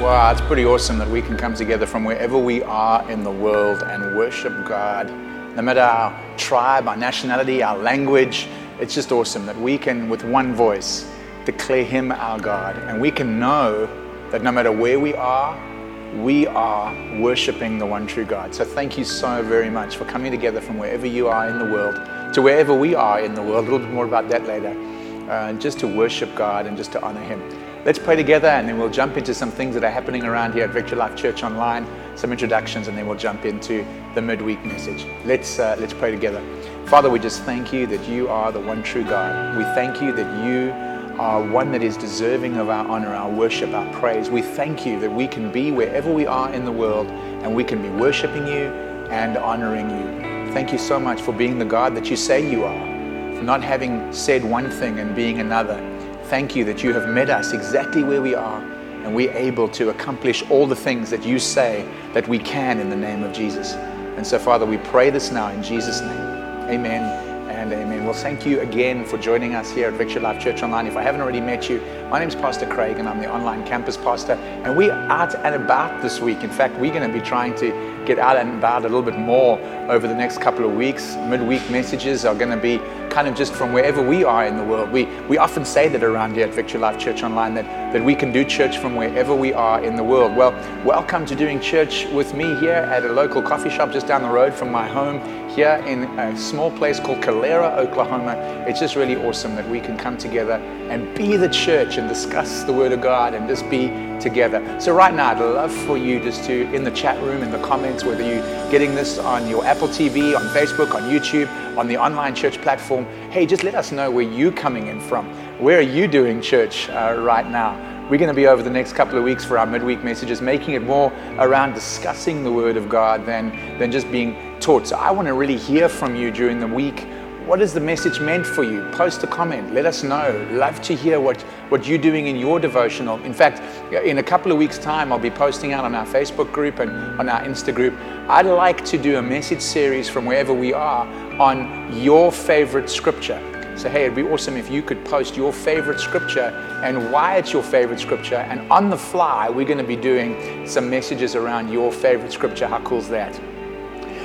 Wow, it's pretty awesome that we can come together from wherever we are in the world and worship God. No matter our tribe, our nationality, our language, it's just awesome that we can, with one voice, declare Him our God. And we can know that no matter where we are, we are worshiping the one true God. So thank you so very much for coming together from wherever you are in the world to wherever we are in the world. A little bit more about that later. Uh, just to worship God and just to honor Him. Let's pray together and then we'll jump into some things that are happening around here at Victory Life Church Online, some introductions, and then we'll jump into the midweek message. Let's, uh, let's pray together. Father, we just thank you that you are the one true God. We thank you that you are one that is deserving of our honor, our worship, our praise. We thank you that we can be wherever we are in the world and we can be worshiping you and honoring you. Thank you so much for being the God that you say you are, for not having said one thing and being another thank you that you have met us exactly where we are and we're able to accomplish all the things that you say that we can in the name of Jesus. And so, Father, we pray this now in Jesus' name. Amen and amen. Well, thank you again for joining us here at Victory Life Church Online. If I haven't already met you, my name is Pastor Craig and I'm the online campus pastor. And we're out and about this week. In fact, we're going to be trying to get out and about a little bit more over the next couple of weeks. Midweek messages are going to be kind of just from wherever we are in the world. We, we often say that around here at Victory Life Church Online that, that we can do church from wherever we are in the world. Well, welcome to doing church with me here at a local coffee shop just down the road from my home here in a small place called Calera, Oklahoma. It's just really awesome that we can come together and be the church and discuss the Word of God and just be together. So, right now, I'd love for you just to, in the chat room, in the comments, whether you're getting this on your Apple TV, on Facebook, on YouTube, on the online church platform, hey, just let us know where you're coming in from. Where are you doing church uh, right now? We're going to be over the next couple of weeks for our midweek messages, making it more around discussing the Word of God than, than just being taught. So I want to really hear from you during the week. What is the message meant for you? Post a comment. Let us know. Love to hear what, what you're doing in your devotional. In fact, in a couple of weeks' time, I'll be posting out on our Facebook group and on our Insta group. I'd like to do a message series from wherever we are on your favorite scripture. So, hey, it'd be awesome if you could post your favorite scripture and why it's your favorite scripture. And on the fly, we're going to be doing some messages around your favorite scripture. How cool is that?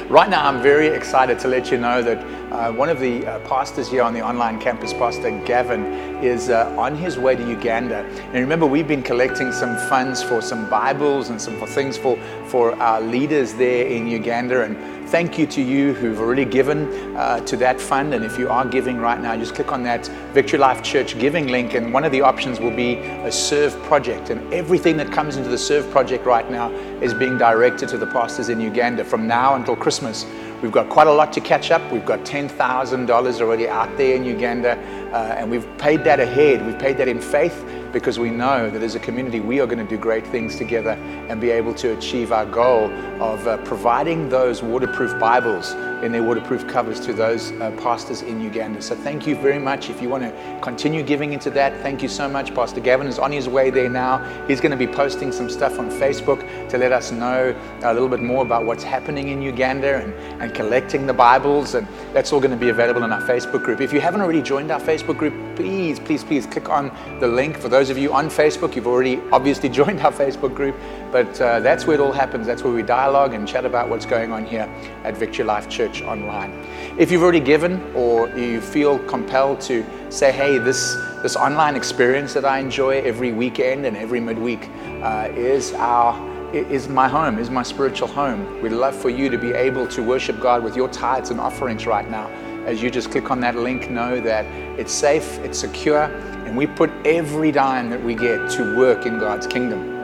Right now, I'm very excited to let you know that uh, one of the uh, pastors here on the online campus, Pastor Gavin, is uh, on his way to Uganda. And remember, we've been collecting some funds for some Bibles and some for things for, for our leaders there in Uganda. And thank you to you who've already given uh, to that fund. And if you are giving right now, just click on that Victory Life Church giving link. And one of the options will be a serve project. And everything that comes into the serve project right now is being directed to the pastors in Uganda from now until Christmas. We've got quite a lot to catch up. We've got $10,000 already out there in Uganda, uh, and we've paid that ahead. We've paid that in faith because we know that as a community we are going to do great things together and be able to achieve our goal of uh, providing those waterproof Bibles in their waterproof covers to those uh, pastors in Uganda. So thank you very much. If you want to continue giving into that, thank you so much. Pastor Gavin is on his way there now. He's going to be posting some stuff on Facebook to let us know a little bit more about what's happening in Uganda and, and collecting the Bibles. And that's all going to be available in our Facebook group. If you haven't already joined our Facebook group, please, please, please click on the link for those those of you on Facebook, you've already obviously joined our Facebook group, but uh, that's where it all happens. That's where we dialogue and chat about what's going on here at Victory Life Church Online. If you've already given or you feel compelled to say, hey, this, this online experience that I enjoy every weekend and every midweek uh, is our is my home, is my spiritual home. We'd love for you to be able to worship God with your tithes and offerings right now. As you just click on that link, know that it's safe, it's secure, and we put every dime that we get to work in God's kingdom.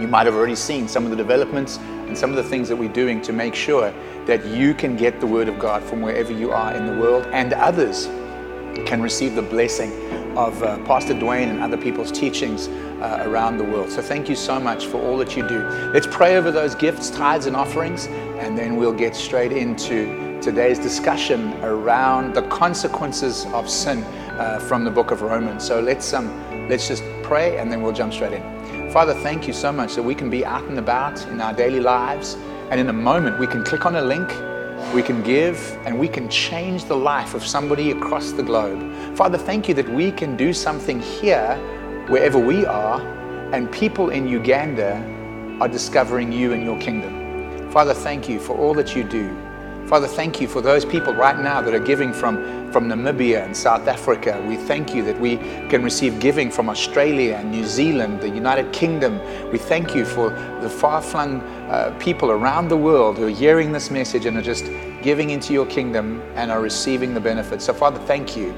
You might have already seen some of the developments and some of the things that we're doing to make sure that you can get the Word of God from wherever you are in the world and others can receive the blessing of uh, Pastor Duane and other people's teachings uh, around the world. So thank you so much for all that you do. Let's pray over those gifts, tithes, and offerings, and then we'll get straight into today's discussion around the consequences of sin uh, from the book of Romans. So let's, um, let's just pray and then we'll jump straight in. Father, thank you so much that we can be out and about in our daily lives. And in a moment, we can click on a link, we can give, and we can change the life of somebody across the globe. Father, thank you that we can do something here, wherever we are, and people in Uganda are discovering you and your kingdom. Father, thank you for all that you do. Father, thank you for those people right now that are giving from, from Namibia and South Africa. We thank you that we can receive giving from Australia and New Zealand, the United Kingdom. We thank you for the far flung uh, people around the world who are hearing this message and are just giving into your kingdom and are receiving the benefits. So, Father, thank you.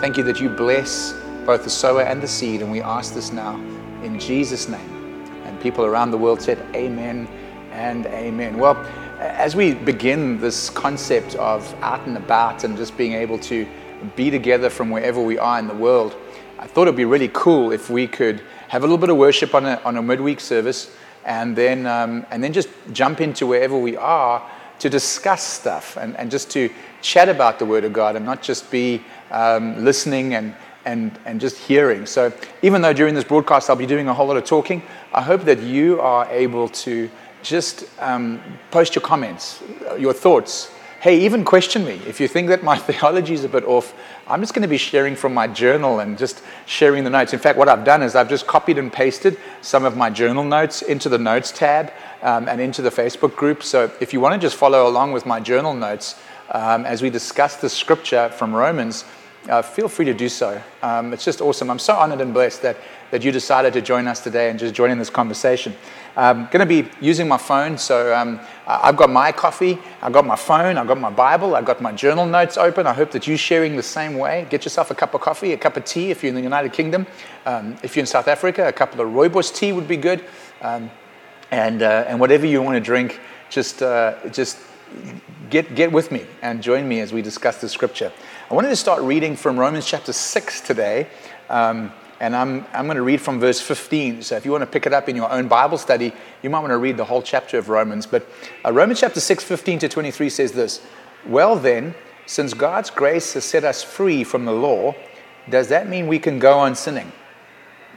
Thank you that you bless both the sower and the seed. And we ask this now in Jesus' name. And people around the world said, Amen and Amen. Well, as we begin this concept of out and about and just being able to be together from wherever we are in the world, I thought it'd be really cool if we could have a little bit of worship on a, on a midweek service and then, um, and then just jump into wherever we are to discuss stuff and, and just to chat about the Word of God and not just be um, listening and, and, and just hearing. So, even though during this broadcast I'll be doing a whole lot of talking, I hope that you are able to just um, post your comments, your thoughts. Hey, even question me. If you think that my theology is a bit off, I'm just going to be sharing from my journal and just sharing the notes. In fact, what I've done is I've just copied and pasted some of my journal notes into the notes tab um, and into the Facebook group. So if you want to just follow along with my journal notes um, as we discuss the scripture from Romans, uh, feel free to do so. Um, it's just awesome. I'm so honored and blessed that, that you decided to join us today and just join in this conversation. I'm going to be using my phone, so um, I've got my coffee, I've got my phone, I've got my Bible, I've got my journal notes open. I hope that you're sharing the same way. Get yourself a cup of coffee, a cup of tea if you're in the United Kingdom. Um, if you're in South Africa, a couple of rooibos tea would be good. Um, and, uh, and whatever you want to drink, just, uh, just get, get with me and join me as we discuss the scripture. I wanted to start reading from Romans chapter 6 today. Um, and I'm, I'm going to read from verse 15. So if you want to pick it up in your own Bible study, you might want to read the whole chapter of Romans. But uh, Romans chapter 6, 15 to 23 says this Well, then, since God's grace has set us free from the law, does that mean we can go on sinning?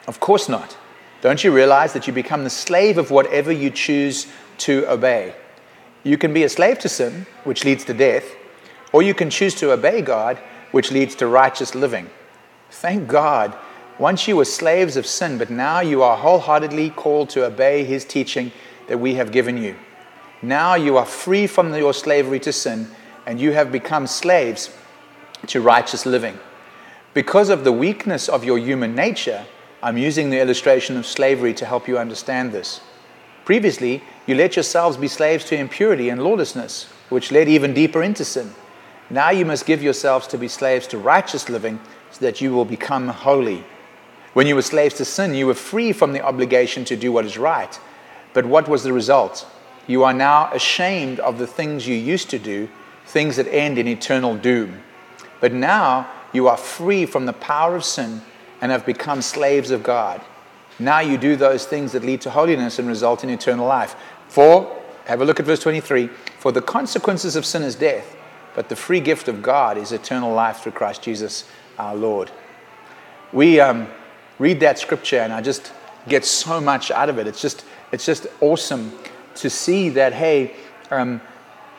Of course not. Don't you realize that you become the slave of whatever you choose to obey? You can be a slave to sin, which leads to death, or you can choose to obey God, which leads to righteous living. Thank God once you were slaves of sin, but now you are wholeheartedly called to obey his teaching that we have given you. Now you are free from your slavery to sin, and you have become slaves to righteous living. Because of the weakness of your human nature, I'm using the illustration of slavery to help you understand this. Previously, you let yourselves be slaves to impurity and lawlessness, which led even deeper into sin. Now you must give yourselves to be slaves to righteous living so that you will become holy. When you were slaves to sin, you were free from the obligation to do what is right. But what was the result? You are now ashamed of the things you used to do, things that end in eternal doom. But now you are free from the power of sin and have become slaves of God. Now you do those things that lead to holiness and result in eternal life. For, have a look at verse 23 For the consequences of sin is death, but the free gift of God is eternal life through Christ Jesus our Lord. We, um, read that scripture and I just get so much out of it. It's just, it's just awesome to see that, hey, um,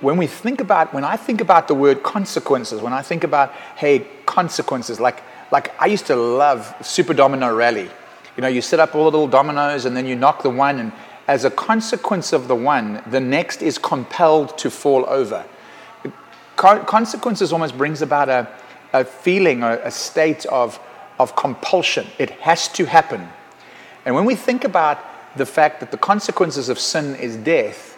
when we think about, when I think about the word consequences, when I think about, hey, consequences, like, like I used to love Super Domino Rally. You know, you set up all the little dominoes and then you knock the one, and as a consequence of the one, the next is compelled to fall over. consequences almost brings about a, a feeling, a, a state of, of compulsion. It has to happen. And when we think about the fact that the consequences of sin is death,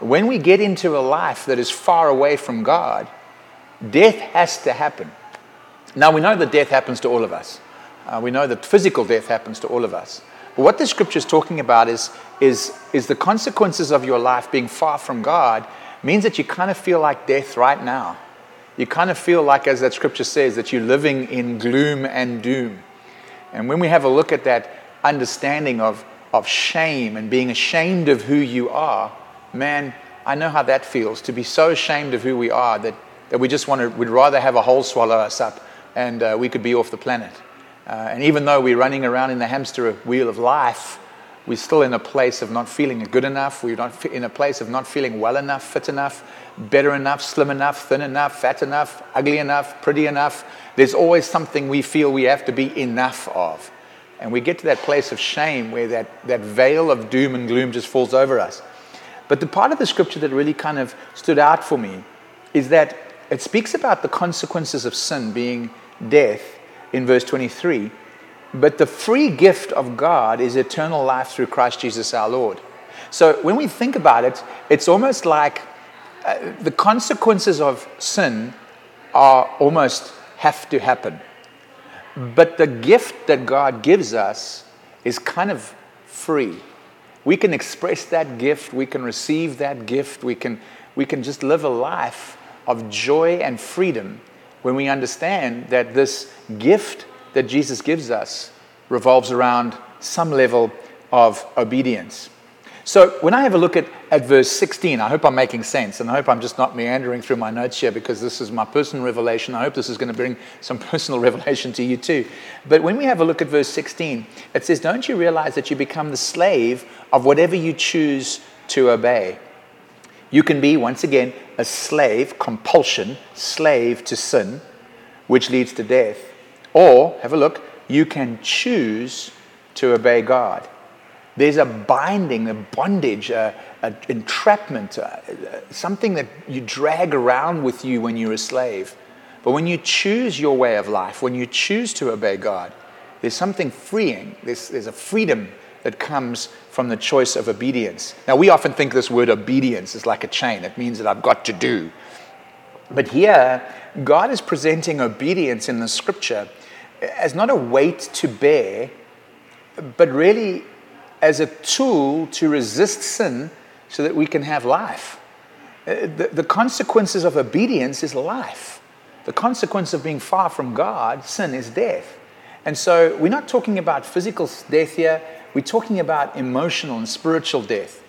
when we get into a life that is far away from God, death has to happen. Now, we know that death happens to all of us. Uh, we know that physical death happens to all of us. But what the scripture is talking about is, is, is the consequences of your life being far from God means that you kind of feel like death right now you kind of feel like, as that scripture says, that you're living in gloom and doom. And when we have a look at that understanding of, of shame and being ashamed of who you are, man, I know how that feels to be so ashamed of who we are that, that we just want to, we'd rather have a hole swallow us up and uh, we could be off the planet. Uh, and even though we're running around in the hamster wheel of life, we're still in a place of not feeling good enough. We're not in a place of not feeling well enough, fit enough, better enough, slim enough, thin enough, fat enough, ugly enough, pretty enough. There's always something we feel we have to be enough of. And we get to that place of shame where that, that veil of doom and gloom just falls over us. But the part of the scripture that really kind of stood out for me is that it speaks about the consequences of sin being death in verse 23. But the free gift of God is eternal life through Christ Jesus our Lord. So when we think about it, it's almost like uh, the consequences of sin are almost have to happen. But the gift that God gives us is kind of free. We can express that gift, we can receive that gift, we can, we can just live a life of joy and freedom when we understand that this gift that Jesus gives us revolves around some level of obedience. So when I have a look at, at verse 16, I hope I'm making sense, and I hope I'm just not meandering through my notes here because this is my personal revelation. I hope this is going to bring some personal revelation to you too. But when we have a look at verse 16, it says, Don't you realize that you become the slave of whatever you choose to obey? You can be, once again, a slave, compulsion, slave to sin, which leads to death. Or, have a look, you can choose to obey God. There's a binding, a bondage, an entrapment, something that you drag around with you when you're a slave. But when you choose your way of life, when you choose to obey God, there's something freeing. There's, there's a freedom that comes from the choice of obedience. Now, we often think this word obedience is like a chain, it means that I've got to do. But here, God is presenting obedience in the scripture as not a weight to bear, but really as a tool to resist sin so that we can have life. Uh, the, the consequences of obedience is life. The consequence of being far from God, sin, is death. And so we're not talking about physical death here, we're talking about emotional and spiritual death.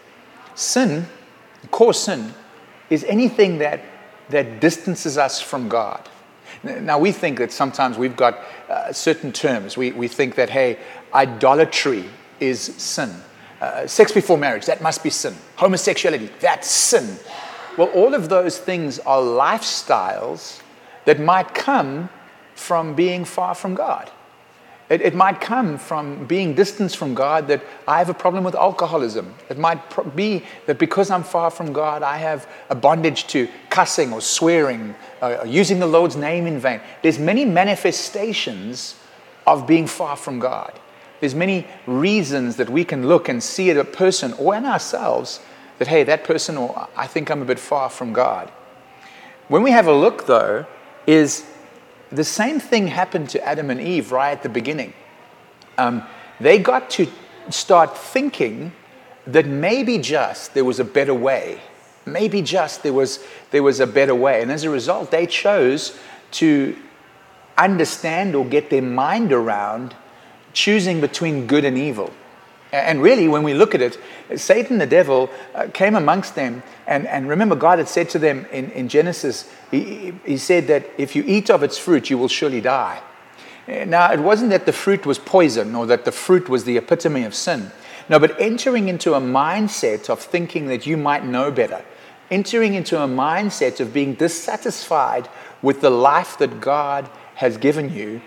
Sin, core sin, is anything that, that distances us from God. Now, we think that sometimes we've got uh, certain terms. We, we think that, hey, idolatry is sin. Uh, sex before marriage, that must be sin. Homosexuality, that's sin. Well, all of those things are lifestyles that might come from being far from God. It, it might come from being distanced from God that I have a problem with alcoholism. It might pro- be that because I'm far from God, I have a bondage to cussing or swearing, uh, or using the Lord's name in vain. There's many manifestations of being far from God. There's many reasons that we can look and see at a person or in ourselves that, hey, that person, or I think I'm a bit far from God. When we have a look, though, is the same thing happened to Adam and Eve right at the beginning. Um, they got to start thinking that maybe just there was a better way. Maybe just there was, there was a better way. And as a result, they chose to understand or get their mind around choosing between good and evil. And really, when we look at it, Satan, the devil, uh, came amongst them. And, and remember, God had said to them in, in Genesis, he, he said that if you eat of its fruit, you will surely die. Now, it wasn't that the fruit was poison or that the fruit was the epitome of sin. No, but entering into a mindset of thinking that you might know better, entering into a mindset of being dissatisfied with the life that God has given you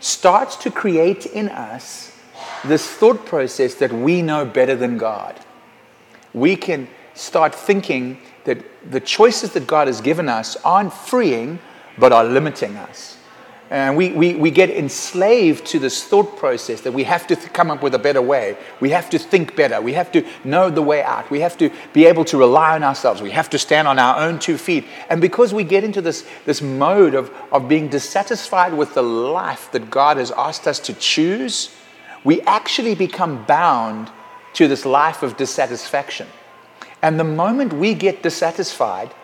starts to create in us this thought process that we know better than God. We can start thinking that the choices that God has given us aren't freeing, but are limiting us. And we, we, we get enslaved to this thought process that we have to th- come up with a better way. We have to think better. We have to know the way out. We have to be able to rely on ourselves. We have to stand on our own two feet. And because we get into this, this mode of, of being dissatisfied with the life that God has asked us to choose, we actually become bound to this life of dissatisfaction. And the moment we get dissatisfied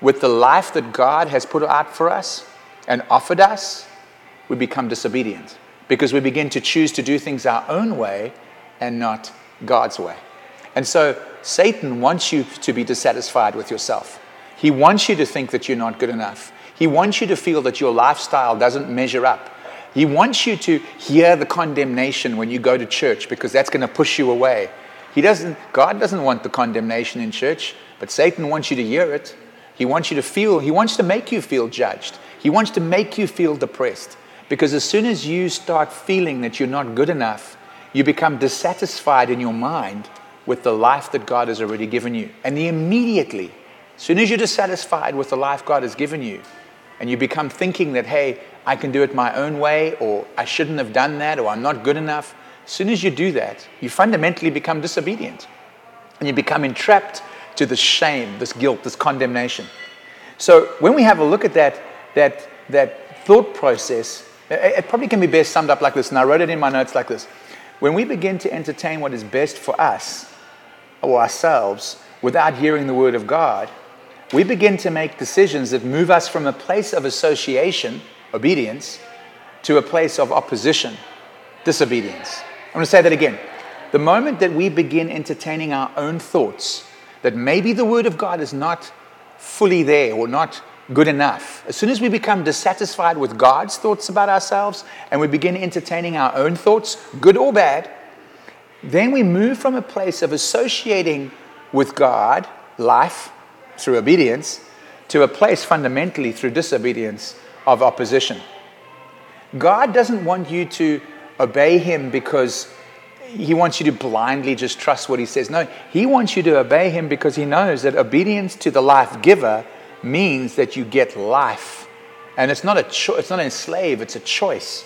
with the life that God has put out for us, and offered us, we become disobedient because we begin to choose to do things our own way and not God's way. And so Satan wants you to be dissatisfied with yourself. He wants you to think that you're not good enough. He wants you to feel that your lifestyle doesn't measure up. He wants you to hear the condemnation when you go to church because that's going to push you away. He doesn't, God doesn't want the condemnation in church, but Satan wants you to hear it. He wants you to feel, he wants to make you feel judged. He wants to make you feel depressed. Because as soon as you start feeling that you're not good enough, you become dissatisfied in your mind with the life that God has already given you. And immediately, as soon as you're dissatisfied with the life God has given you, and you become thinking that, hey, I can do it my own way, or I shouldn't have done that, or I'm not good enough, as soon as you do that, you fundamentally become disobedient. And you become entrapped to this shame, this guilt, this condemnation. So when we have a look at that, that, that thought process, it probably can be best summed up like this, and I wrote it in my notes like this. When we begin to entertain what is best for us or ourselves without hearing the word of God, we begin to make decisions that move us from a place of association, obedience, to a place of opposition, disobedience. I'm going to say that again. The moment that we begin entertaining our own thoughts, that maybe the Word of God is not fully there or not good enough, as soon as we become dissatisfied with God's thoughts about ourselves and we begin entertaining our own thoughts, good or bad, then we move from a place of associating with God, life, through obedience, to a place fundamentally through disobedience of opposition. God doesn't want you to obey Him because he wants you to blindly just trust what he says. No, he wants you to obey him because he knows that obedience to the life giver means that you get life. And it's not a cho- it's not a slave, it's a choice.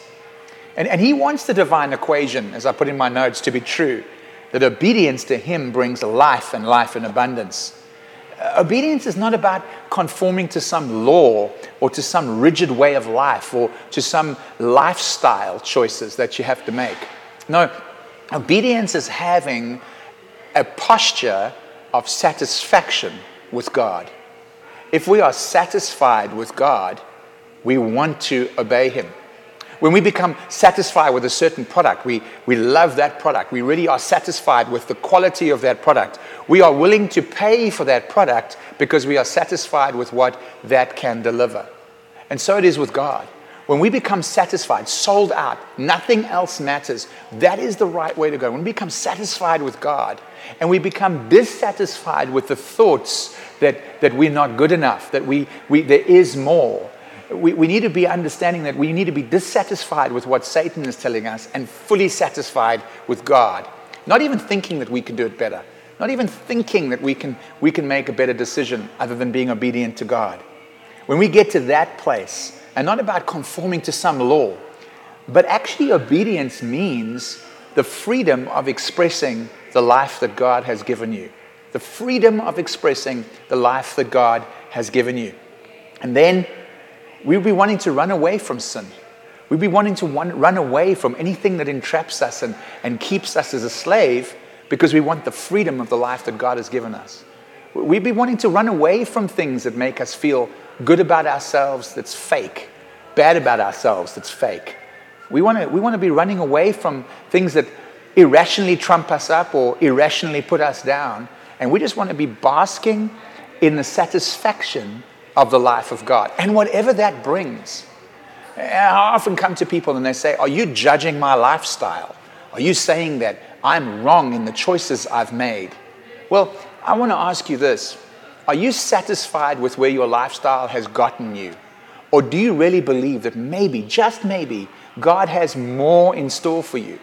And, and he wants the divine equation, as I put in my notes, to be true that obedience to him brings life and life in abundance. Obedience is not about conforming to some law or to some rigid way of life or to some lifestyle choices that you have to make. No, Obedience is having a posture of satisfaction with God. If we are satisfied with God, we want to obey Him. When we become satisfied with a certain product, we, we love that product, we really are satisfied with the quality of that product, we are willing to pay for that product because we are satisfied with what that can deliver. And so it is with God. When we become satisfied, sold out, nothing else matters, that is the right way to go. When we become satisfied with God and we become dissatisfied with the thoughts that, that we're not good enough, that we, we, there is more, we, we need to be understanding that we need to be dissatisfied with what Satan is telling us and fully satisfied with God. Not even thinking that we can do it better, not even thinking that we can, we can make a better decision other than being obedient to God. When we get to that place, and not about conforming to some law, but actually, obedience means the freedom of expressing the life that God has given you. The freedom of expressing the life that God has given you. And then we'll be wanting to run away from sin. We'd be wanting to run away from anything that entraps us and, and keeps us as a slave because we want the freedom of the life that God has given us. We'd be wanting to run away from things that make us feel good about ourselves that's fake, bad about ourselves that's fake. We want to we want to be running away from things that irrationally trump us up or irrationally put us down. And we just want to be basking in the satisfaction of the life of God and whatever that brings. I often come to people and they say, Are you judging my lifestyle? Are you saying that I'm wrong in the choices I've made? Well, I want to ask you this are you satisfied with where your lifestyle has gotten you? Or do you really believe that maybe, just maybe, God has more in store for you?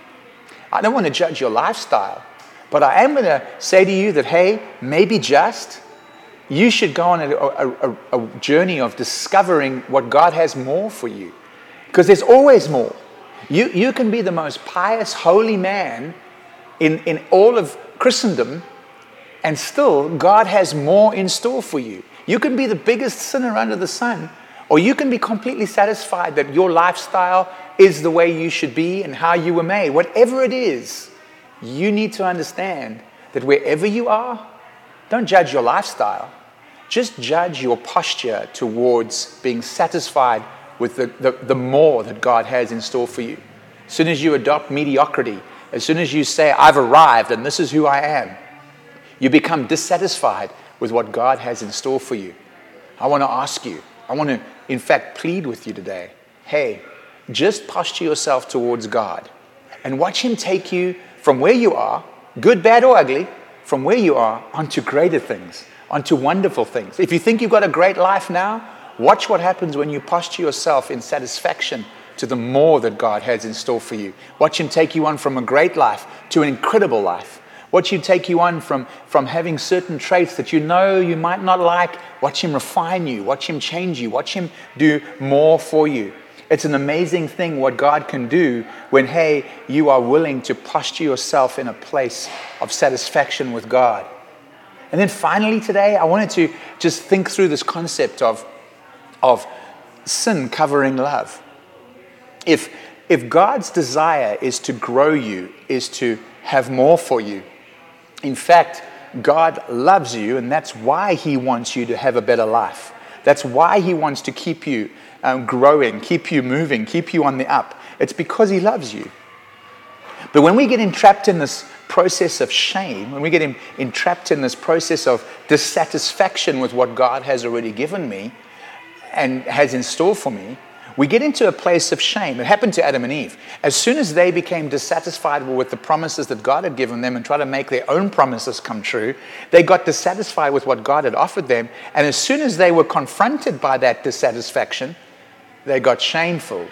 I don't want to judge your lifestyle, but I am going to say to you that, hey, maybe just you should go on a, a, a, journey of discovering what God has more for you. Because there's always more. You, you can be the most pious, holy man in, in all of Christendom, and still, God has more in store for you. You can be the biggest sinner under the sun, or you can be completely satisfied that your lifestyle is the way you should be and how you were made. Whatever it is, you need to understand that wherever you are, don't judge your lifestyle. Just judge your posture towards being satisfied with the, the, the more that God has in store for you. As soon as you adopt mediocrity, as soon as you say, I've arrived and this is who I am, you become dissatisfied with what God has in store for you. I want to ask you, I want to, in fact, plead with you today hey, just posture yourself towards God and watch Him take you from where you are, good, bad, or ugly, from where you are onto greater things, onto wonderful things. If you think you've got a great life now, watch what happens when you posture yourself in satisfaction to the more that God has in store for you. Watch Him take you on from a great life to an incredible life. Watch Him take you on from, from having certain traits that you know you might not like. Watch Him refine you. Watch Him change you. Watch Him do more for you. It's an amazing thing what God can do when, hey, you are willing to posture yourself in a place of satisfaction with God. And then finally, today, I wanted to just think through this concept of, of sin covering love. If, if God's desire is to grow you, is to have more for you, in fact, God loves you, and that's why He wants you to have a better life. That's why He wants to keep you um, growing, keep you moving, keep you on the up. It's because He loves you. But when we get entrapped in this process of shame, when we get entrapped in this process of dissatisfaction with what God has already given me and has in store for me, we get into a place of shame. It happened to Adam and Eve. As soon as they became dissatisfied with the promises that God had given them and tried to make their own promises come true, they got dissatisfied with what God had offered them. And as soon as they were confronted by that dissatisfaction, they got shameful.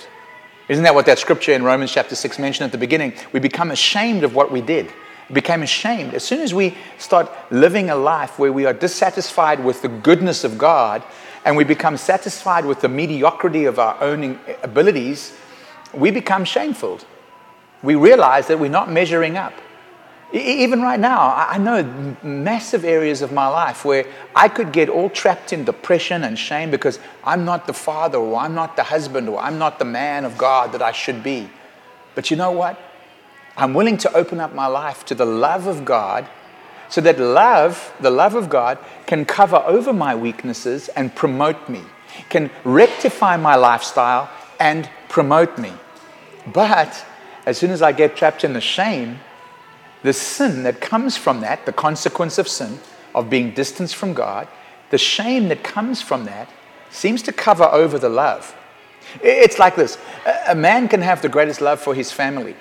Isn't that what that scripture in Romans chapter 6 mentioned at the beginning? We become ashamed of what we did. We became ashamed. As soon as we start living a life where we are dissatisfied with the goodness of God, and we become satisfied with the mediocrity of our own abilities, we become shameful. We realize that we're not measuring up. Even right now, I know massive areas of my life where I could get all trapped in depression and shame because I'm not the father or I'm not the husband or I'm not the man of God that I should be. But you know what? I'm willing to open up my life to the love of God so that love, the love of God, can cover over my weaknesses and promote me, can rectify my lifestyle and promote me. But as soon as I get trapped in the shame, the sin that comes from that, the consequence of sin, of being distanced from God, the shame that comes from that seems to cover over the love. It's like this a man can have the greatest love for his family,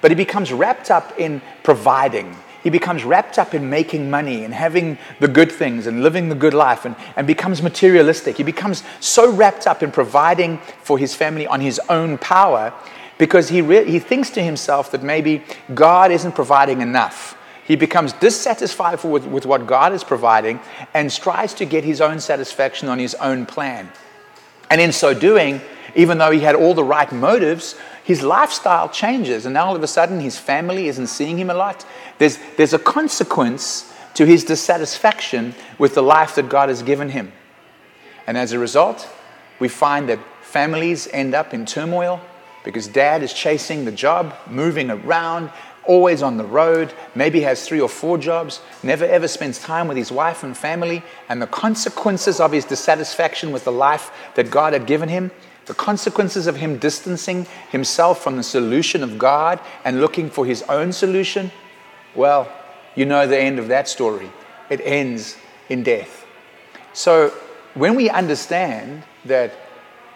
but he becomes wrapped up in providing he becomes wrapped up in making money and having the good things and living the good life and, and becomes materialistic. He becomes so wrapped up in providing for his family on his own power because he, re- he thinks to himself that maybe God isn't providing enough. He becomes dissatisfied with, with what God is providing and strives to get his own satisfaction on his own plan. And in so doing, even though he had all the right motives, his lifestyle changes. And now all of a sudden, his family isn't seeing him a lot. There's, there's a consequence to his dissatisfaction with the life that God has given him. And as a result, we find that families end up in turmoil because dad is chasing the job, moving around, always on the road, maybe has three or four jobs, never ever spends time with his wife and family, and the consequences of his dissatisfaction with the life that God had given him, the consequences of him distancing himself from the solution of God and looking for his own solution, well, you know the end of that story. It ends in death. So when we understand that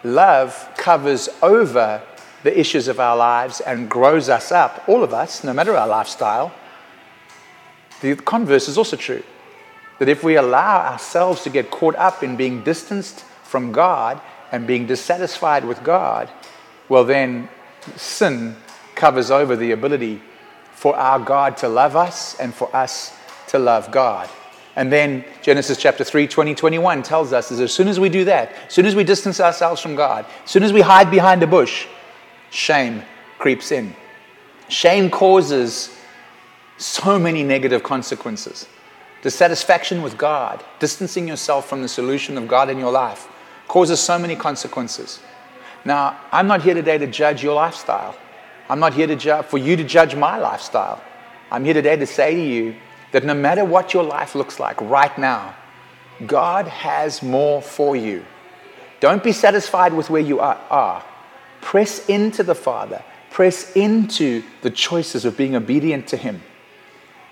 love covers over the issues of our lives and grows us up, all of us, no matter our lifestyle, the converse is also true. That if we allow ourselves to get caught up in being distanced from God and being dissatisfied with God, well, then sin covers over the ability for our God to love us and for us to love God. And then Genesis chapter 3, 20, 21 tells us that as soon as we do that, as soon as we distance ourselves from God, as soon as we hide behind a bush, shame creeps in. Shame causes so many negative consequences. Dissatisfaction with God, distancing yourself from the solution of God in your life, causes so many consequences. Now, I'm not here today to judge your lifestyle. I'm not here to ju- for you to judge my lifestyle. I'm here today to say to you that no matter what your life looks like right now, God has more for you. Don't be satisfied with where you are. Press into the Father, press into the choices of being obedient to Him.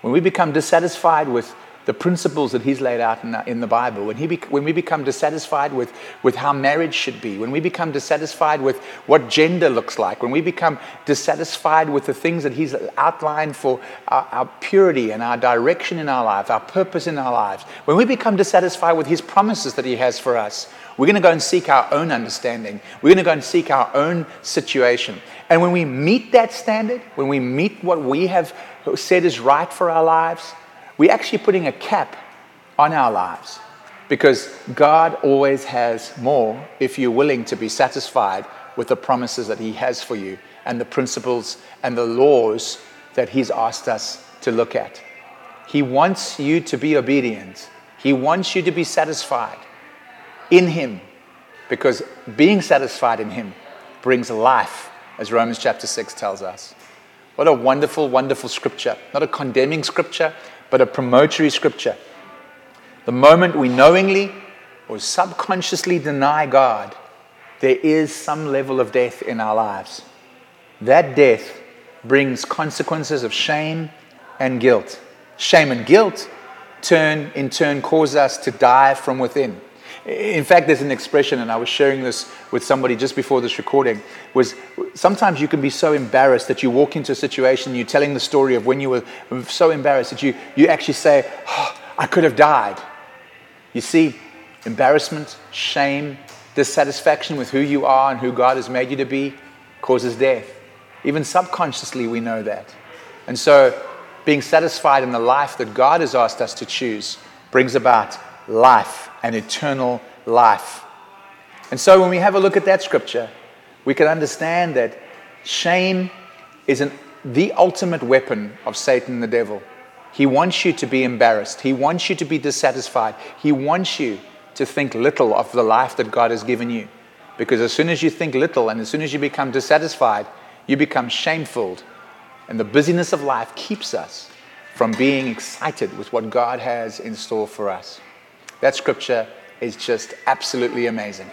When we become dissatisfied with the principles that He's laid out in the, in the Bible, when, he when we become dissatisfied with, with how marriage should be, when we become dissatisfied with what gender looks like, when we become dissatisfied with the things that He's outlined for our, our purity and our direction in our lives, our purpose in our lives, when we become dissatisfied with His promises that He has for us, we're going to go and seek our own understanding. We're going to go and seek our own situation. And when we meet that standard, when we meet what we have said is right for our lives, we're actually putting a cap on our lives because God always has more if you're willing to be satisfied with the promises that He has for you and the principles and the laws that He's asked us to look at. He wants you to be obedient, He wants you to be satisfied in Him because being satisfied in Him brings life, as Romans chapter 6 tells us. What a wonderful, wonderful scripture. Not a condemning scripture, but a promotory scripture. The moment we knowingly or subconsciously deny God, there is some level of death in our lives. That death brings consequences of shame and guilt. Shame and guilt turn in turn cause us to die from within. In fact, there's an expression, and I was sharing this with somebody just before this recording, was sometimes you can be so embarrassed that you walk into a situation, you're telling the story of when you were so embarrassed that you, you actually say, oh, I could have died. You see, embarrassment, shame, dissatisfaction with who you are and who God has made you to be causes death. Even subconsciously, we know that. And so, being satisfied in the life that God has asked us to choose brings about life and eternal life. And so when we have a look at that scripture, we can understand that shame is an, the ultimate weapon of Satan the devil. He wants you to be embarrassed. He wants you to be dissatisfied. He wants you to think little of the life that God has given you. Because as soon as you think little and as soon as you become dissatisfied, you become shameful. And the busyness of life keeps us from being excited with what God has in store for us. That scripture is just absolutely amazing.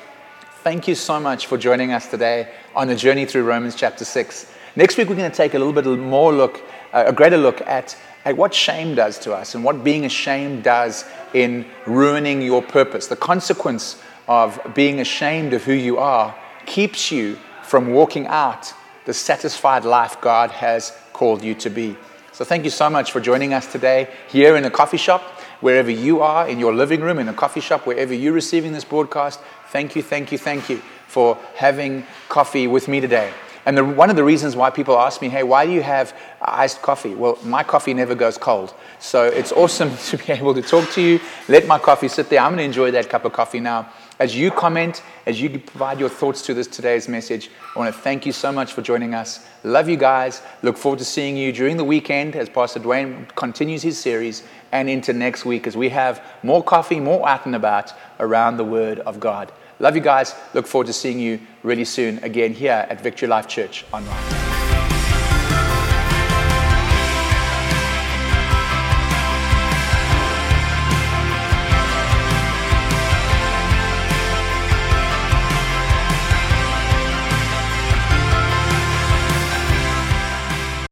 Thank you so much for joining us today on the journey through Romans chapter 6. Next week, we're going to take a little bit more look, uh, a greater look at, at what shame does to us and what being ashamed does in ruining your purpose. The consequence of being ashamed of who you are keeps you from walking out the satisfied life God has called you to be. So, thank you so much for joining us today here in a coffee shop wherever you are, in your living room, in a coffee shop, wherever you're receiving this broadcast. Thank you, thank you, thank you for having coffee with me today. And the, one of the reasons why people ask me, hey, why do you have iced coffee? Well, my coffee never goes cold. So it's awesome to be able to talk to you, let my coffee sit there. I'm going to enjoy that cup of coffee now. As you comment, as you provide your thoughts to this today's message, I want to thank you so much for joining us. Love you guys. Look forward to seeing you during the weekend as Pastor Duane continues his series and into next week as we have more coffee, more out and about around the Word of God. Love you guys. Look forward to seeing you really soon again here at Victory Life Church online.